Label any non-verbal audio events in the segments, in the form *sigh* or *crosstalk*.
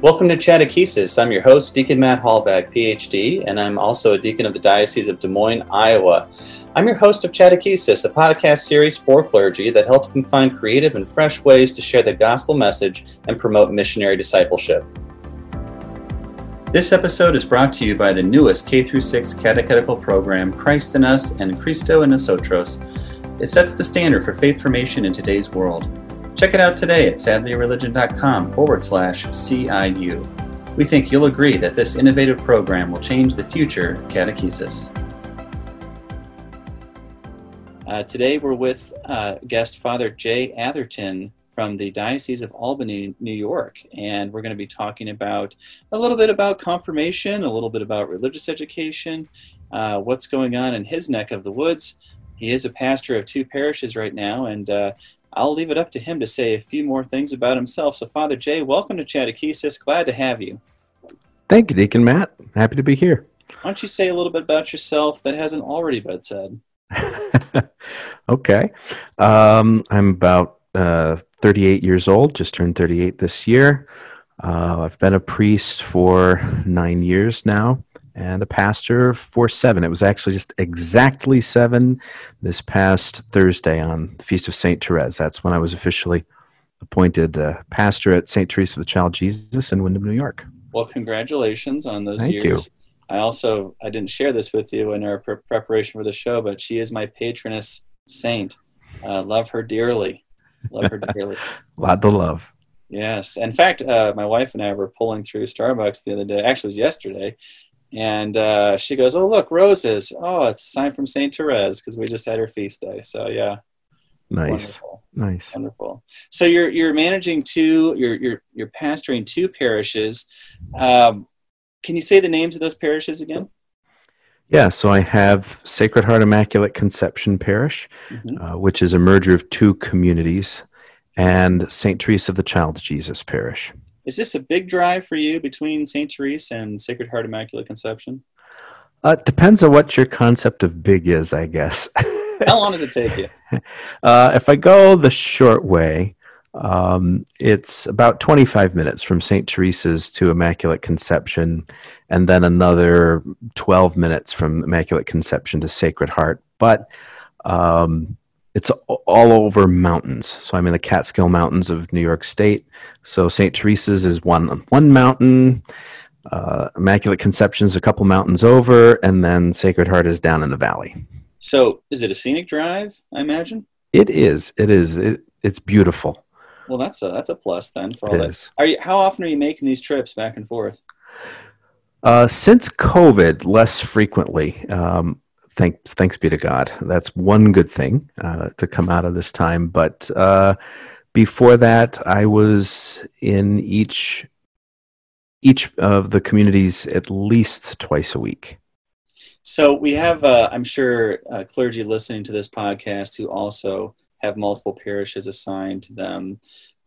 Welcome to Chatechesis. I'm your host, Deacon Matt Halbach, PhD, and I'm also a deacon of the Diocese of Des Moines, Iowa. I'm your host of Chatechesis, a podcast series for clergy that helps them find creative and fresh ways to share the gospel message and promote missionary discipleship. This episode is brought to you by the newest K 6 catechetical program, Christ in Us and Cristo en Nosotros. It sets the standard for faith formation in today's world. Check it out today at sadlierreligion.com forward slash CIU. We think you'll agree that this innovative program will change the future of catechesis. Uh, today we're with uh, guest Father Jay Atherton from the Diocese of Albany, New York, and we're going to be talking about a little bit about confirmation, a little bit about religious education, uh, what's going on in his neck of the woods. He is a pastor of two parishes right now, and uh, I'll leave it up to him to say a few more things about himself. So, Father Jay, welcome to Chatechesis. Glad to have you. Thank you, Deacon Matt. Happy to be here. Why don't you say a little bit about yourself that hasn't already been said? *laughs* okay. Um, I'm about uh, 38 years old, just turned 38 this year. Uh, I've been a priest for nine years now and a pastor for seven. It was actually just exactly seven this past Thursday on the Feast of St. Therese. That's when I was officially appointed uh, pastor at St. Teresa of the Child Jesus in Windham, New York. Well, congratulations on those Thank years. You. I also I didn't share this with you in our pre- preparation for the show, but she is my patroness saint. Uh, love her dearly. Love her dearly. *laughs* Lot of love. Yes. In fact, uh, my wife and I were pulling through Starbucks the other day. Actually, it was yesterday, and uh, she goes, "Oh, look, roses! Oh, it's a sign from Saint Therese because we just had her feast day." So yeah, nice, wonderful. nice, wonderful. So you're you're managing two, you're you're you're pastoring two parishes. Um, can you say the names of those parishes again? Yeah, so I have Sacred Heart Immaculate Conception Parish, mm-hmm. uh, which is a merger of two communities, and St. Teresa of the Child Jesus Parish. Is this a big drive for you between St. Therese and Sacred Heart Immaculate Conception? Uh, it depends on what your concept of big is, I guess. *laughs* How long does it take you? *laughs* Uh, if I go the short way, um, it's about 25 minutes from St. Teresa's to Immaculate Conception, and then another 12 minutes from Immaculate Conception to Sacred Heart. But um, it's all over mountains. So I'm in the Catskill Mountains of New York State. So St. Teresa's is one one mountain. Uh, Immaculate Conception's a couple mountains over, and then Sacred Heart is down in the valley. So is it a scenic drive? I imagine it is. It is. It, it's beautiful. Well, that's a that's a plus then for all it that. Is. Are you? How often are you making these trips back and forth? Uh, since COVID, less frequently. Um, thanks thanks be to God. That's one good thing uh, to come out of this time. But uh, before that, I was in each each of the communities at least twice a week. So we have, uh, I'm sure, uh, clergy listening to this podcast who also have multiple parishes assigned to them.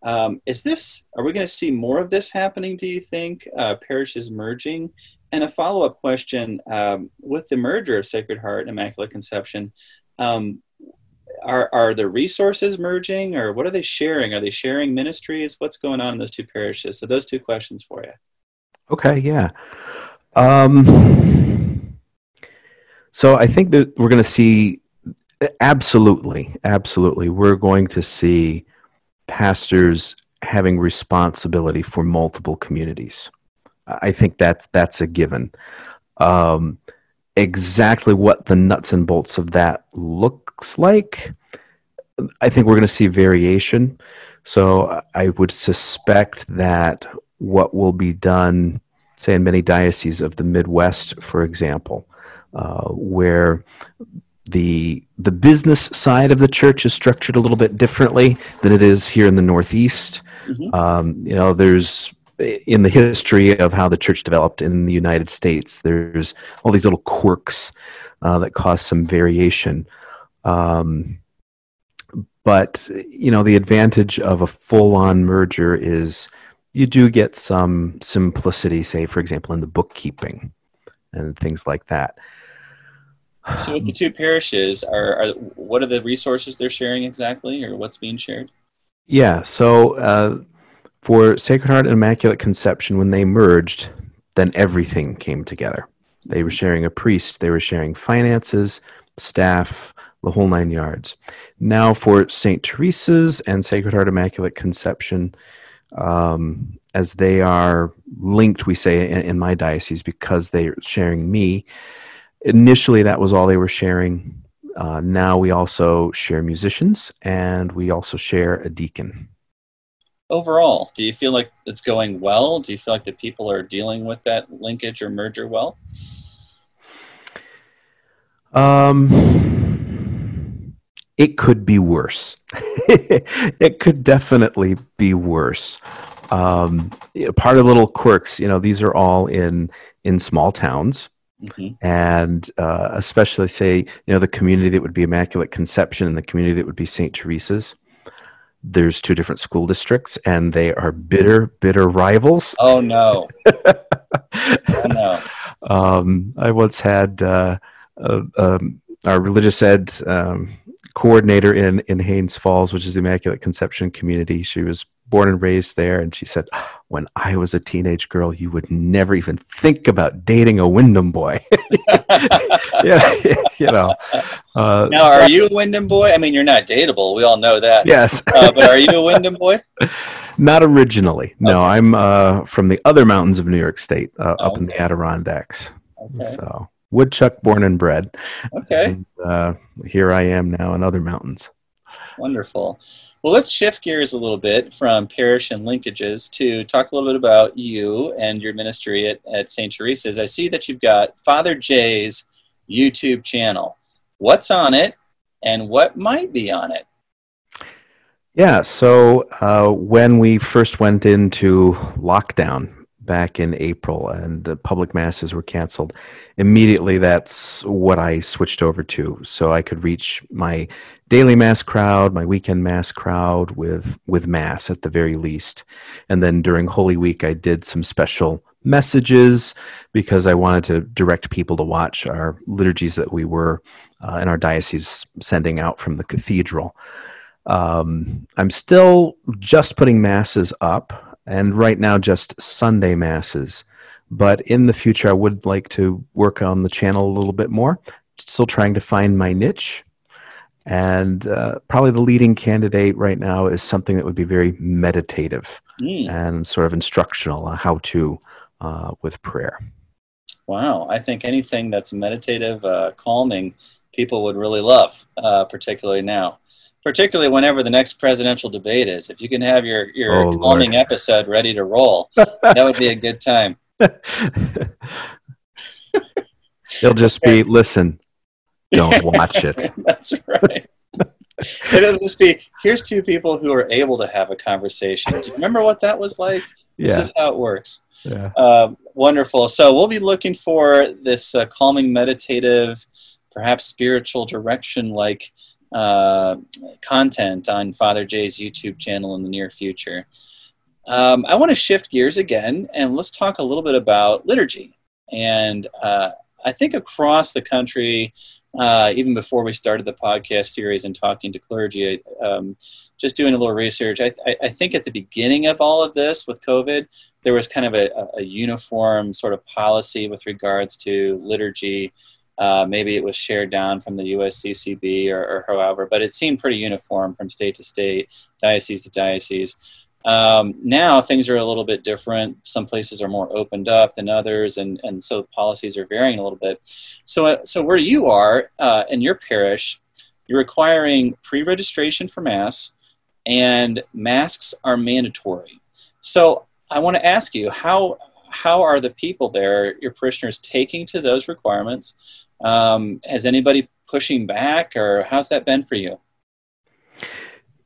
Um, is this? Are we going to see more of this happening? Do you think uh, parishes merging? And a follow up question um, with the merger of Sacred Heart and Immaculate Conception, um, are, are the resources merging or what are they sharing? Are they sharing ministries? What's going on in those two parishes? So, those two questions for you. Okay, yeah. Um, so, I think that we're going to see absolutely, absolutely, we're going to see pastors having responsibility for multiple communities. I think that's that's a given. Um, exactly what the nuts and bolts of that looks like, I think we're going to see variation. So I would suspect that what will be done, say in many dioceses of the Midwest, for example, uh, where the the business side of the church is structured a little bit differently than it is here in the Northeast. Mm-hmm. Um, you know, there's in the history of how the church developed in the United States, there's all these little quirks uh, that cause some variation. Um, but you know, the advantage of a full-on merger is you do get some simplicity, say, for example, in the bookkeeping and things like that. So, with the two parishes, are, are what are the resources they're sharing exactly, or what's being shared? Yeah, so uh, For Sacred Heart and Immaculate Conception, when they merged, then everything came together. They were sharing a priest, they were sharing finances, staff, the whole nine yards. Now, for St. Teresa's and Sacred Heart Immaculate Conception, um, as they are linked, we say in, in my diocese, because they're sharing me. Initially, that was all they were sharing. Uh, now we also share musicians and we also share a deacon. Overall, do you feel like it's going well? Do you feel like the people are dealing with that linkage or merger well? Um, it could be worse. *laughs* it could definitely be worse. Um, part of little quirks, you know, these are all in in small towns, mm-hmm. and uh, especially say, you know, the community that would be Immaculate Conception and the community that would be Saint Teresa's. There's two different school districts, and they are bitter, bitter rivals. Oh no! *laughs* oh no! Um, I once had. Uh, uh, um, our religious ed um, coordinator in in Haines Falls, which is the Immaculate Conception community. She was born and raised there, and she said, "When I was a teenage girl, you would never even think about dating a Windham boy." *laughs* yeah, *laughs* you know. Uh, now, are you a Windham boy? I mean, you're not dateable. We all know that. Yes, uh, but are you a Windham boy? *laughs* Not originally. No, okay. I'm uh, from the other mountains of New York State, uh, up in the Adirondacks. Okay. So woodchuck born and bred. Okay. And, uh, here I am now in other mountains. Wonderful. Well, let's shift gears a little bit from parish and linkages to talk a little bit about you and your ministry at, at St. Teresa's. I see that you've got Father Jay's YouTube channel. What's on it and what might be on it? Yeah, so uh, when we first went into lockdown back in April and the public masses were canceled, immediately that's what I switched over to. So I could reach my daily mass crowd, my weekend mass crowd with with mass at the very least. And then during Holy Week I did some special messages because I wanted to direct people to watch our liturgies that we were uh, in our diocese sending out from the cathedral. Um, I'm still just putting masses up and right now just Sunday masses. But in the future, I would like to work on the channel a little bit more. Still trying to find my niche. And uh, probably the leading candidate right now is something that would be very meditative mm. and sort of instructional on how to uh, with prayer. Wow. I think anything that's meditative, uh, calming, people would really love, uh, particularly now particularly whenever the next presidential debate is. If you can have your your oh, calming episode ready to roll, *laughs* that would be a good time. *laughs* It'll just be *laughs* listen, don't watch it. That's right. It'll just be here's two people who are able to have a conversation. Do you remember what that was like? Yeah. This is how it works. Yeah. Uh, wonderful. So we'll be looking for this uh, calming, meditative, perhaps spiritual direction like uh, content on Father Jay's YouTube channel in the near future. Um, I want to shift gears again and let's talk a little bit about liturgy. And uh, I think across the country, uh, even before we started the podcast series and talking to clergy, um, just doing a little research, I, I, think at the beginning of all of this with COVID, there was kind of a, a uniform sort of policy with regards to liturgy uh, maybe it was shared down from the USCCB or, or, however, but it seemed pretty uniform from state to state, diocese to diocese. Um, now things are a little bit different. Some places are more opened up than others, and, and so policies are varying a little bit. So, uh, so where you are uh, in your parish, you're requiring pre-registration for mass, and masks are mandatory. So, I want to ask you how how are the people there, your parishioners, taking to those requirements? Um, has anybody pushing back, or how's that been for you?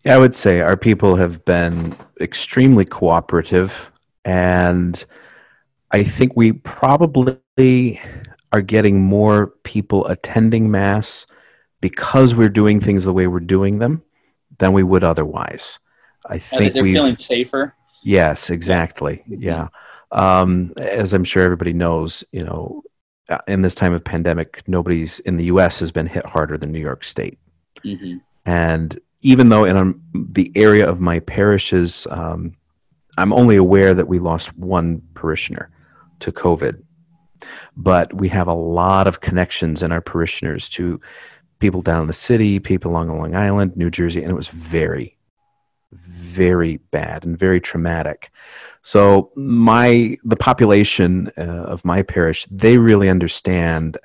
Yeah, I would say our people have been extremely cooperative, and I think we probably are getting more people attending Mass because we're doing things the way we're doing them than we would otherwise. I think they're feeling safer. Yes, exactly. Yeah. Um, as I'm sure everybody knows, you know, in this time of pandemic, nobody's in the U.S. has been hit harder than New York State. Mm-hmm. And even though in um, the area of my parishes, um, I'm only aware that we lost one parishioner to COVID, but we have a lot of connections in our parishioners to people down in the city, people along Long Island, New Jersey, and it was very, very bad and very traumatic. So my the population uh, of my parish, they really understand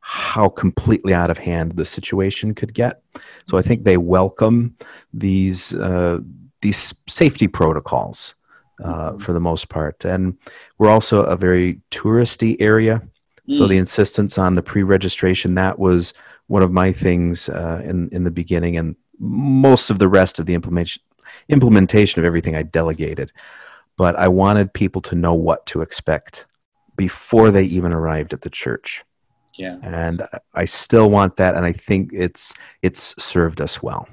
how completely out of hand the situation could get. So I think they welcome these uh, these safety protocols uh, mm-hmm. for the most part, and we're also a very touristy area. So the mm. insistence on the pre-registration that was one of my things uh, in in the beginning, and most of the rest of the implementation implementation of everything I delegated but I wanted people to know what to expect before they even arrived at the church. Yeah. And I still want that and I think it's it's served us well.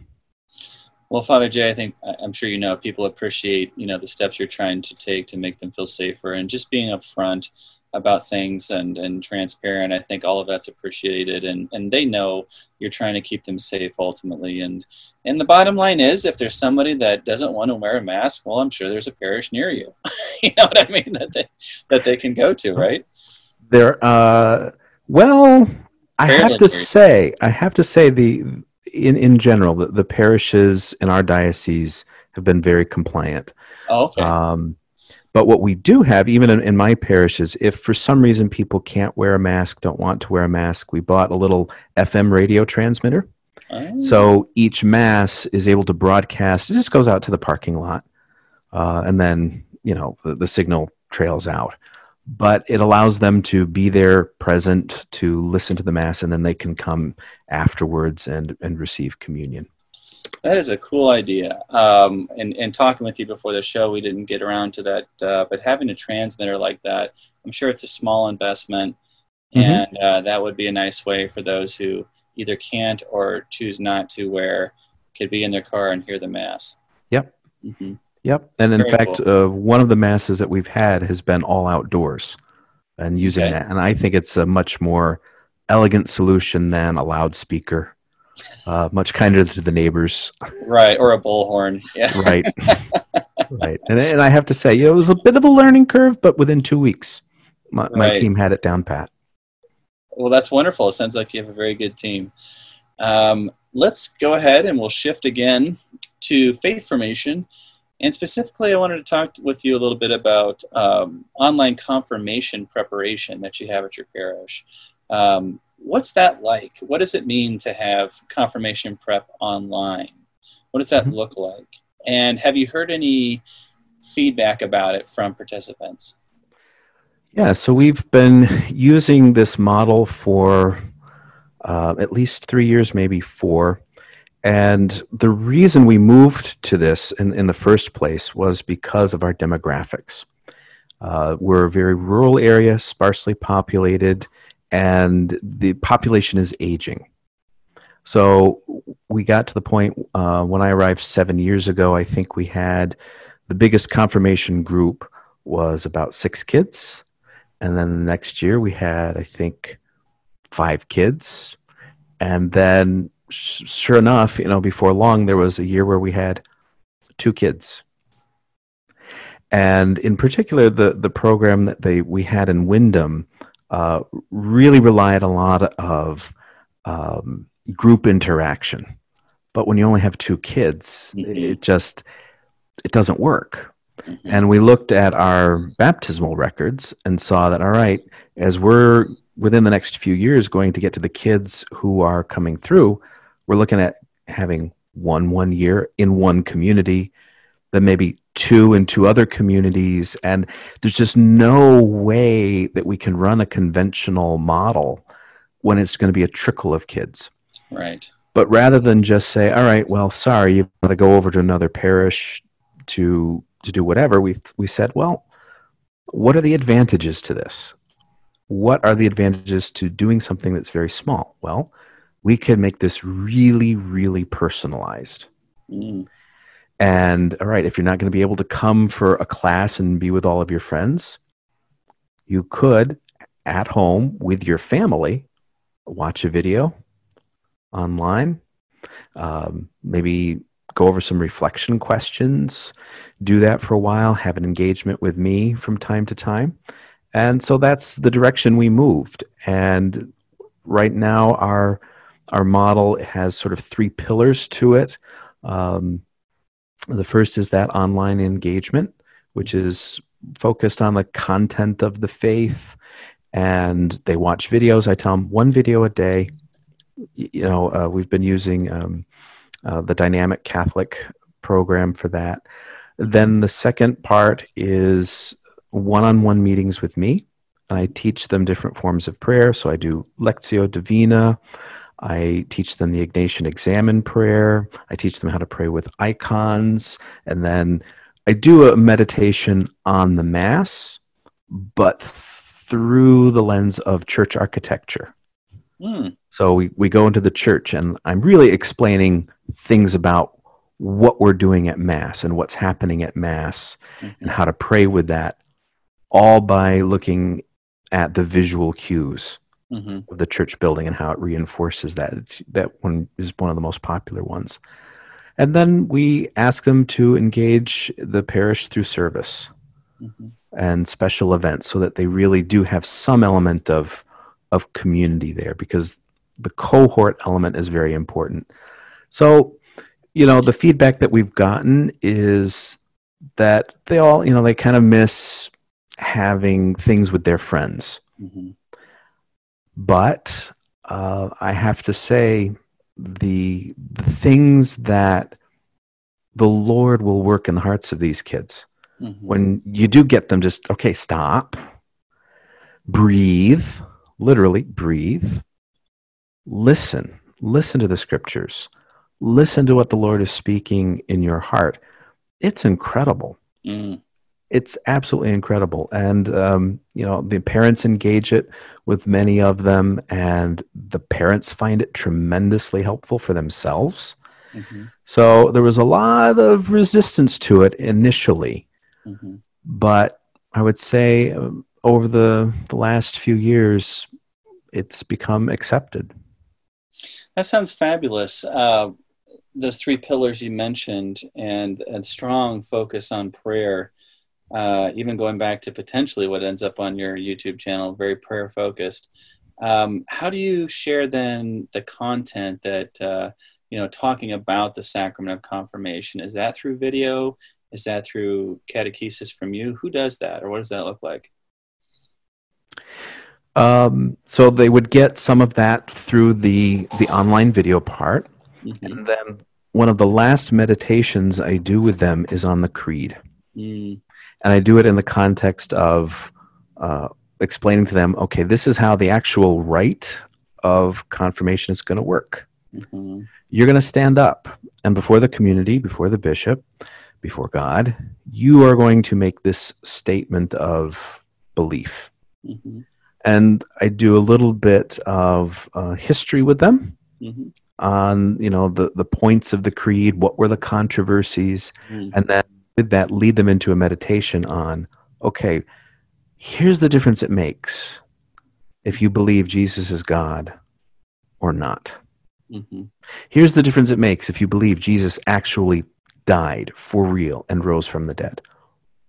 Well, Father Jay, I think I'm sure you know people appreciate, you know, the steps you're trying to take to make them feel safer and just being upfront about things and, and transparent. I think all of that's appreciated and, and they know you're trying to keep them safe ultimately. And and the bottom line is if there's somebody that doesn't want to wear a mask, well I'm sure there's a parish near you. *laughs* you know what I mean? That they that they can go to, right? There uh well I have to say I have to say the in, in general the, the parishes in our diocese have been very compliant. Oh, okay. Um, but what we do have, even in, in, my parish, is if for some reason people can't wear a mask, don't want to wear a mask, we bought a little FM radio transmitter. Oh. So each mass is able to broadcast. It just goes out to the parking lot, uh, and then you know the, the signal trails out. But it allows them to be there, present, to listen to the mass, and then they can come afterwards and and receive communion. That is a cool idea. Um, and, and talking with you before the show, we didn't get around to that. Uh, but having a transmitter like that, I'm sure it's a small investment. Mm-hmm. And uh, that would be a nice way for those who either can't or choose not to wear, could be in their car and hear the Mass. Yep. Mm-hmm. Yep. And in Very fact, cool. uh, one of the Masses that we've had has been all outdoors and using okay. that. And I think it's a much more elegant solution than a loudspeaker uh, much kinder to the neighbors. Right, or a bullhorn. Yeah. right. *laughs* right. And, and I have to say, you know, it was a bit of a learning curve, but within two weeks, my, right. my team had it down pat. Well, that's wonderful. It sounds like you have a very good team. Um, let's go ahead and we'll shift again to faith formation. And specifically, I wanted to talk with you a little bit about um, online confirmation preparation that you have at your parish. Um, what's that like? What does it mean to have confirmation prep online? What does that mm-hmm. look like? And have you heard any feedback about it from participants? Yeah, so we've been using this model for uh, at least three years, maybe four. And the reason we moved to this in, in the first place was because of our demographics. Uh, we're a very rural area, sparsely populated, and the population is aging. So we got to the point uh, when I arrived seven years ago. I think we had the biggest confirmation group was about six kids, and then the next year we had I think five kids, and then sure enough, you know, before long there was a year where we had two kids. And in particular, the the program that they we had in Windham uh, really relied a lot of um, group interaction. But when you only have two kids, mm-hmm. it just it doesn't work. Mm-hmm. And we looked at our baptismal records and saw that all right, as we're within the next few years going to get to the kids who are coming through, we're looking at having one one year in one community, then maybe two and two other communities and there's just no way that we can run a conventional model when it's going to be a trickle of kids. Right. But rather than just say all right well sorry you've got to go over to another parish to to do whatever we we said well what are the advantages to this? What are the advantages to doing something that's very small? Well we can make this really really personalized. Mm. And all right, if you're not going to be able to come for a class and be with all of your friends, you could at home with your family watch a video online, um, maybe go over some reflection questions, do that for a while, have an engagement with me from time to time. And so that's the direction we moved. And right now, our our model has sort of three pillars to it. Um, the first is that online engagement, which is focused on the content of the faith, and they watch videos. I tell them one video a day. You know, uh, we've been using um, uh, the Dynamic Catholic program for that. Then the second part is one on one meetings with me. And I teach them different forms of prayer. So I do Lectio Divina. I teach them the Ignatian Examen prayer. I teach them how to pray with icons. And then I do a meditation on the Mass, but through the lens of church architecture. Mm. So we, we go into the church, and I'm really explaining things about what we're doing at Mass and what's happening at Mass mm-hmm. and how to pray with that, all by looking at the visual cues mm-hmm. of the church building and how it reinforces that. It's, that one is one of the most popular ones. And then we ask them to engage the parish through service mm-hmm. and special events so that they really do have some element of, of community there because the cohort element is very important. So, you know, the feedback that we've gotten is that they all, you know, they kind of miss having things with their friends. Mm-hmm. But uh, I have to say, the, the things that the Lord will work in the hearts of these kids. Mm-hmm. when you do get them just, okay, stop, breathe, literally breathe, listen, listen to the scriptures, listen to what the Lord is speaking in your heart. It's incredible. Mm it's absolutely incredible. And um, you know the parents engage it with many of them and the parents find it tremendously helpful for themselves. Mm-hmm. so there was a lot of resistance to it initially. Mm-hmm. but i would say um, over the, the last few years it's become accepted. That sounds fabulous. Uh, those three pillars you mentioned and a strong focus on prayer uh, even going back to potentially what ends up on your YouTube channel, very prayer focused. Um, how do you share then the content that uh, you know talking about the sacrament of confirmation? Is that through video? Is that through catechesis from you? Who does that, or what does that look like? Um, so they would get some of that through the the online video part, mm-hmm. and then one of the last meditations I do with them is on the creed. Mm and I do it in the context of uh, explaining to them, okay, this is how the actual rite of confirmation is going to work. Mm-hmm. You're going to stand up, and before the community, before the bishop, before God, you are going to make this statement of belief. Mm-hmm. And I do a little bit of uh, history with them. Mm-hmm on you know the the points of the creed what were the controversies mm. and then with that lead them into a meditation on okay here's the difference it makes if you believe jesus is god or not. Mm-hmm. here's the difference it makes if you believe jesus actually died for real and rose from the dead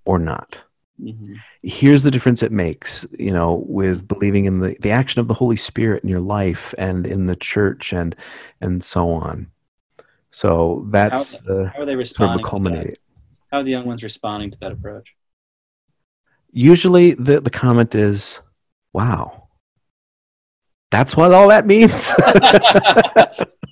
or not. Mm-hmm. here's the difference it makes you know with believing in the, the action of the holy spirit in your life and in the church and and so on. So that's how, how are they responding sort of culminate how are the young ones responding to that approach? Usually the, the comment is, wow, that's what all that means. *laughs*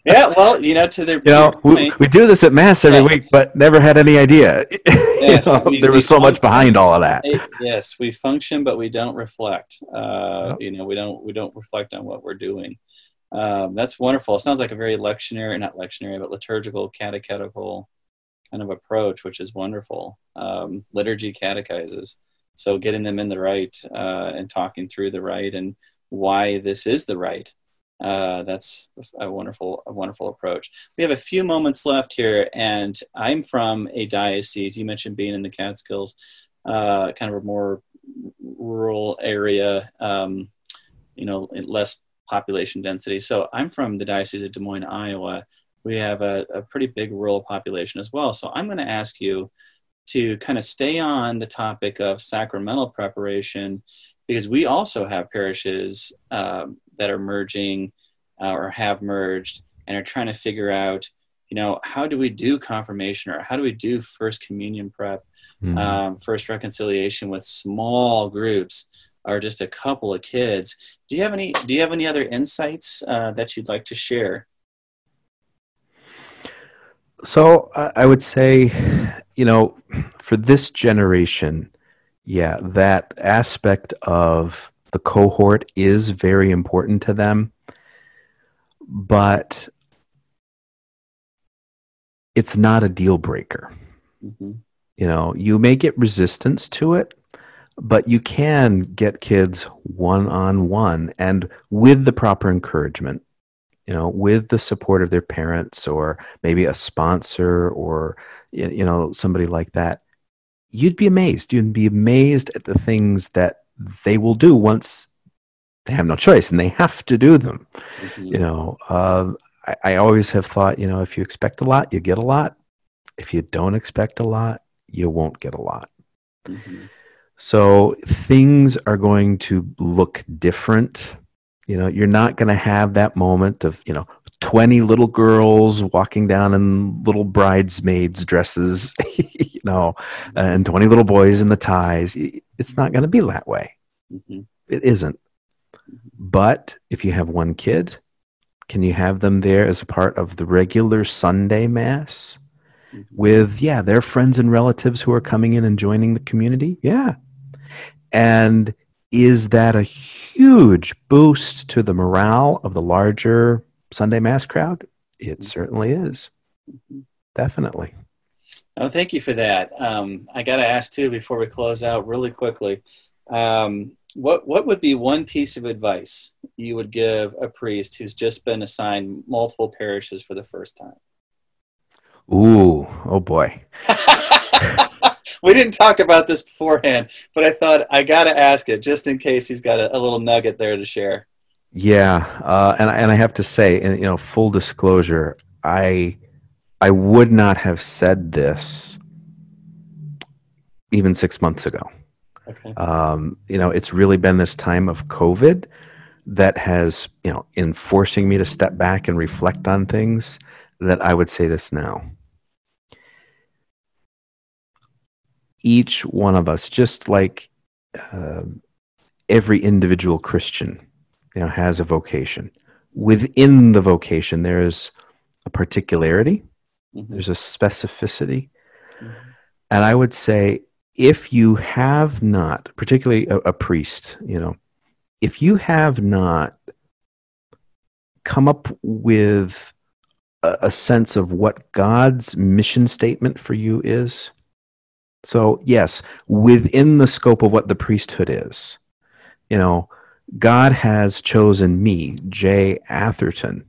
yeah, well, you know, to their you know, we, we, do this at mass every yeah. week, but never had any idea. *laughs* Yes, you know, we, there was so much behind all of that. Yes, we function, but we don't reflect. Uh, yep. You know, we don't we don't reflect on what we're doing. Um, that's wonderful. It sounds like a very lectionary, not lectionary, but liturgical, catechetical kind of approach, which is wonderful. Um, liturgy catechizes, so getting them in the right uh, and talking through the right and why this is the right. Uh, that's a wonderful, a wonderful approach. We have a few moments left here, and I'm from a diocese. You mentioned being in the Catskills, uh, kind of a more rural area, um, you know, less population density. So I'm from the Diocese of Des Moines, Iowa, we have a, a pretty big rural population as well. So I'm going to ask you to kind of stay on the topic of sacramental preparation because we also have parishes um, that are merging uh, or have merged and are trying to figure out, you know, how do we do confirmation or how do we do first communion prep, mm-hmm. um, first reconciliation with small groups or just a couple of kids. Do you have any? Do you have any other insights uh, that you'd like to share? So I would say, you know, for this generation, yeah, that aspect of the cohort is very important to them, but it's not a deal breaker. Mm-hmm. You know, you may get resistance to it, but you can get kids one on one and with the proper encouragement you know with the support of their parents or maybe a sponsor or you know somebody like that you'd be amazed. You'd be amazed at the things that they will do once they have no choice and they have to do them. Mm-hmm. you know uh, I, I always have thought you know if you expect a lot you get a lot. If you don't expect a lot you won't get a lot. Mm-hmm. so things are going to look different you know, you're not going to have that moment of, you know, 20 little girls walking down in little bridesmaids dresses, *laughs* you know, and 20 little boys in the ties. It's not going to be that way. Mm-hmm. It isn't. But if you have one kid, can you have them there as a part of the regular Sunday Mass mm-hmm. with, yeah, their friends and relatives who are coming in and joining the community? Yeah. And is that a huge boost to the morale of the larger Sunday Mass crowd? It mm-hmm. certainly is. Definitely. Oh, thank you for that. Um, I got to ask too before we close out really quickly. Um, what what would be one piece of advice you would give a priest who's just been assigned multiple parishes for the first time? Ooh, oh boy. *laughs* we didn't talk about this beforehand, but I thought I got to ask it just in case he's got a, a little nugget there to share. Yeah, uh, and and I have to say, and you know, full disclosure, I I would not have said this even six months ago. Okay. Um, you know, it's really been this time of COVID that has, you know, in forcing me to step back and reflect on things that I would say this now. Each one of us, just like uh, every individual Christian, you know, has a vocation. Within the vocation, there is a particularity, mm-hmm. there's a specificity, mm-hmm. and I would say if you have not, particularly a, a priest, you know, if you have not come up with a, a sense of what God's mission statement for you is, so, yes, within the scope of what the priesthood is, you know, God has chosen me, Jay Atherton,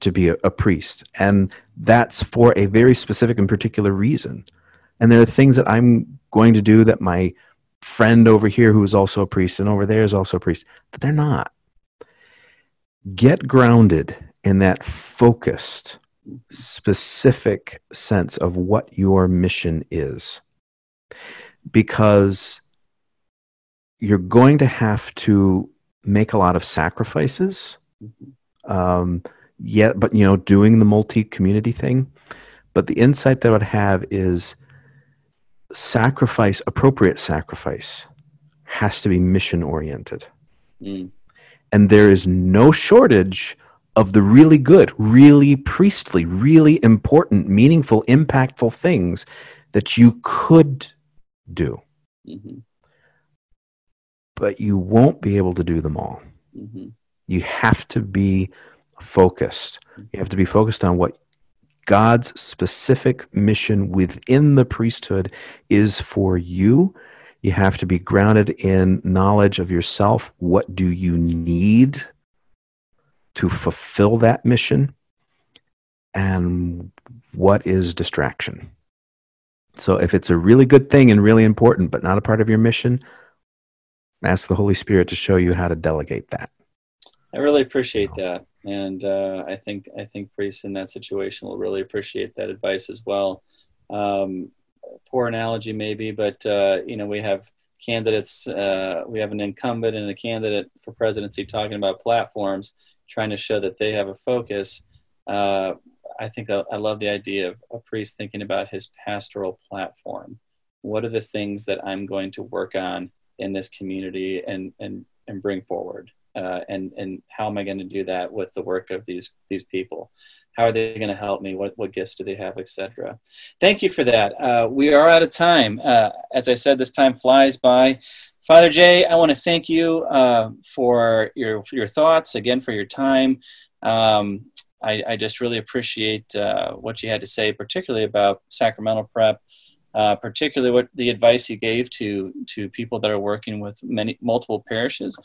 to be a, a, priest. And that's for a very specific and particular reason. And there are things that I'm going to do that my friend over here, who is also a priest, and over there is also a priest, that they're not. Get grounded in that focused, specific sense of what your mission is because you're going to have to make a lot of sacrifices. Um, yeah, but you know, doing the multi-community thing. But the insight that I would have is sacrifice, appropriate sacrifice, has to be mission oriented. Mm. And there is no shortage of the really good, really priestly, really important, meaningful, impactful things that you could do. Mm-hmm. But you won't be able to do them all. Mm-hmm. You have to be focused. You have to be focused on what God's specific mission within the priesthood is for you. You have to be grounded in knowledge of yourself. What do you need to fulfill that mission? And what is distraction? So if it's a really good thing and really important, but not a part of your mission, ask the Holy Spirit to show you how to delegate that. I really appreciate that. And uh, I think I think priests in that situation will really appreciate that advice as well. Um, poor analogy maybe, but uh, you know we have candidates. Uh, we have an incumbent and a candidate for presidency talking about platforms, trying to show that they have a focus. Uh, I think I, I, love the idea of a priest thinking about his pastoral platform. What are the things that I'm going to work on in this community and and and bring forward? Uh, and and how am I going to do that with the work of these these people? How are they going to help me? What what gifts do they have, etc. Thank you for that. Uh, we are out of time. Uh, as I said, this time flies by. Father Jay, I want to thank you uh, for your your thoughts again for your time. Um, I, I, just really appreciate uh, what you had to say, particularly about sacramental prep uh, particularly what the advice you gave to to people that are working with many multiple parishes.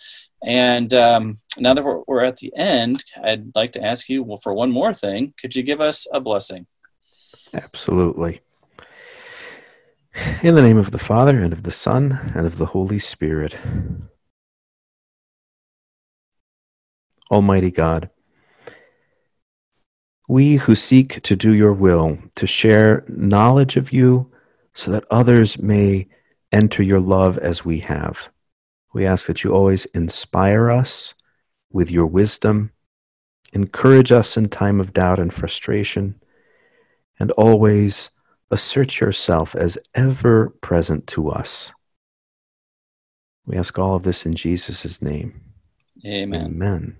And um, now that we're, we're, at the end, I'd like to ask you, well, for one more thing, could you give us a blessing? Absolutely. In the name of the Father and of the Son and of the Holy Spirit. Almighty God, we who seek to do your will, to share knowledge of you so that others may enter your love as we have. We ask that you always inspire us with your wisdom, encourage us in time of doubt and frustration, and always assert yourself as ever present to us. We ask all of this in Jesus' name. Amen. Amen.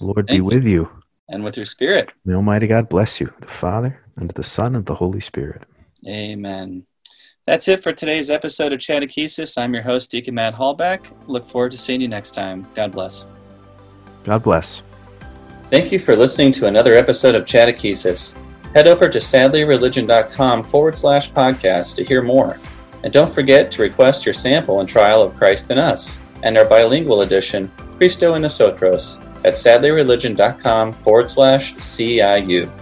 Lord Thank be with you. And with your spirit. May Almighty God bless you, the Father, and the Son, and the Holy Spirit. Amen. That's it for today's episode of Chatechesis. I'm your host, Deacon Matt Halbach. Look forward to seeing you next time. God bless. God bless. Thank you for listening to another episode of Chatechesis. Head over to sadlierreligion.com forward slash podcast to hear more. And don't forget to request your sample and trial of Christ in Us and our bilingual edition, Cristo en Nosotros, at sadlierreligion.com forward slash CIU.